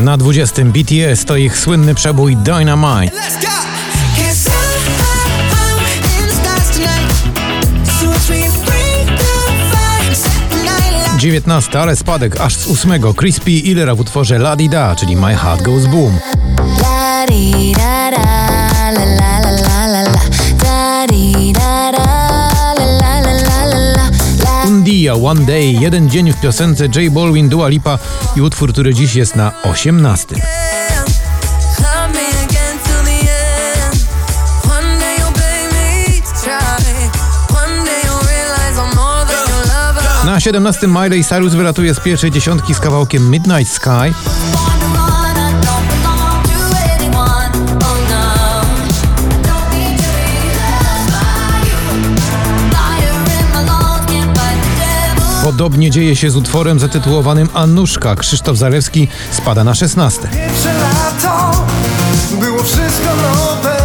Na 20 BTS to ich słynny przebój Dynamite. 19, ale spadek aż z 8. Crispy Illera w utworze La Di Da, czyli My Heart Goes Boom. Undia, One Day, jeden dzień w piosence J Balwin, Dua Lipa i utwór, który dziś jest na 18. Na 17 Miley Cyrus wylatuje z pierwszej dziesiątki z kawałkiem Midnight Sky. Podobnie dzieje się z utworem zatytułowanym Anuszka. Krzysztof Zalewski spada na 16. Pierwsze lato było wszystko nowe,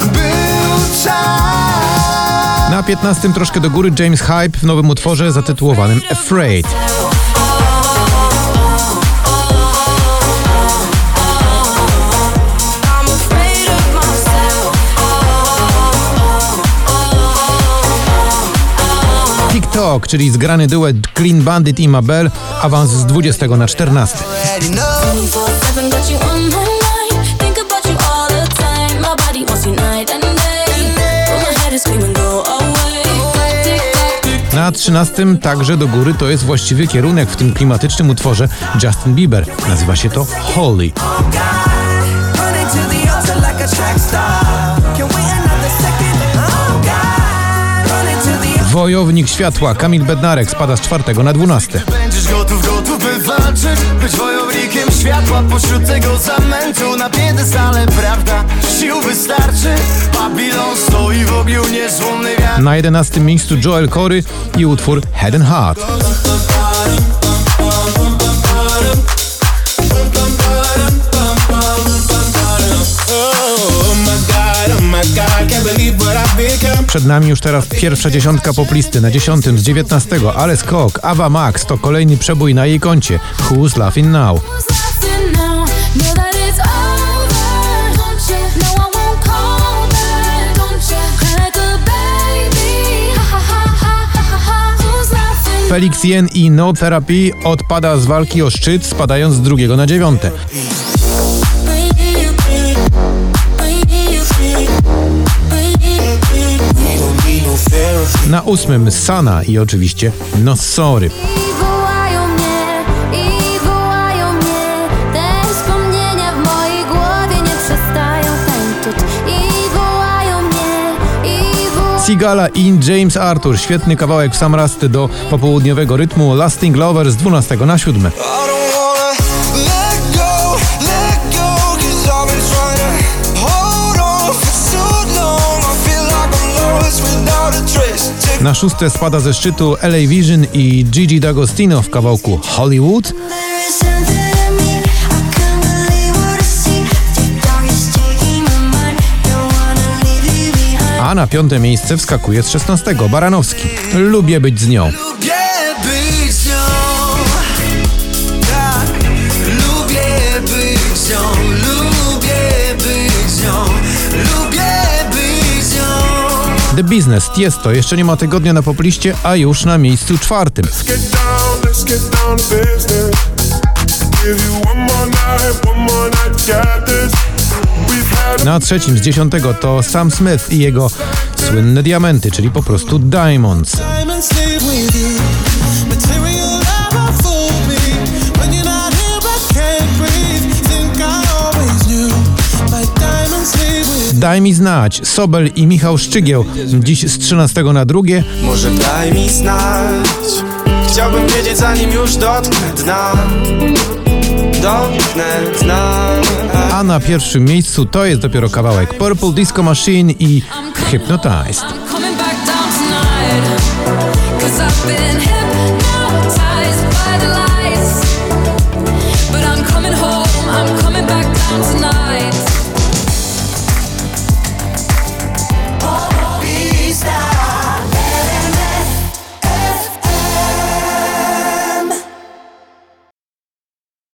był czas. Na 15 troszkę do góry James Hype w nowym utworze zatytułowanym Afraid. TikTok, czyli zgrany duet Clean Bandit i Mabel, awans z 20 na 14. Already know. Na 13 także do góry to jest właściwy kierunek w tym klimatycznym utworze Justin Bieber. Nazywa się to Holy. Wojownik światła Kamil Bednarek spada z 4 na 12. Będziesz gotów, gotów by walczyć Być wojownikiem światła pośród tego zamętu Na piedestale prawda, sił wystarczy Babilon stoi w ogniu niezłomny wiatr Na 11 miejscu Joel Corey i utwór Head and Heart. Przed nami już teraz pierwsza dziesiątka poplisty na dziesiątym z 19, ale skok Ava Max to kolejny przebój na jej koncie. Who's Laughing Now? Felix Yen i No Therapy odpada z walki o szczyt, spadając z drugiego na dziewiąte. Na ósmym Sana i oczywiście No Sorry. Sigala i James Arthur. Świetny kawałek w sam raz do popołudniowego rytmu Lasting Lover z 12 na 7. Na szóste spada ze szczytu LA Vision i Gigi D'Agostino w kawałku Hollywood. A na piąte miejsce wskakuje z 16 Baranowski. Lubię być z nią. The Business, Tiesto, jeszcze nie ma tygodnia na popliście, a już na miejscu czwartym. To Na trzecim z dziesiątego to Sam Smith i jego słynne diamenty, czyli po prostu Diamonds. Daj mi znać, Sobel i Michał Szczygieł, dziś z 13 na drugie, Może daj mi znać. Chciałbym wiedzieć zanim już dotknę dna. Dotknę dna. A na pierwszym miejscu to jest dopiero kawałek Purple Disco Machine i Hypnotized.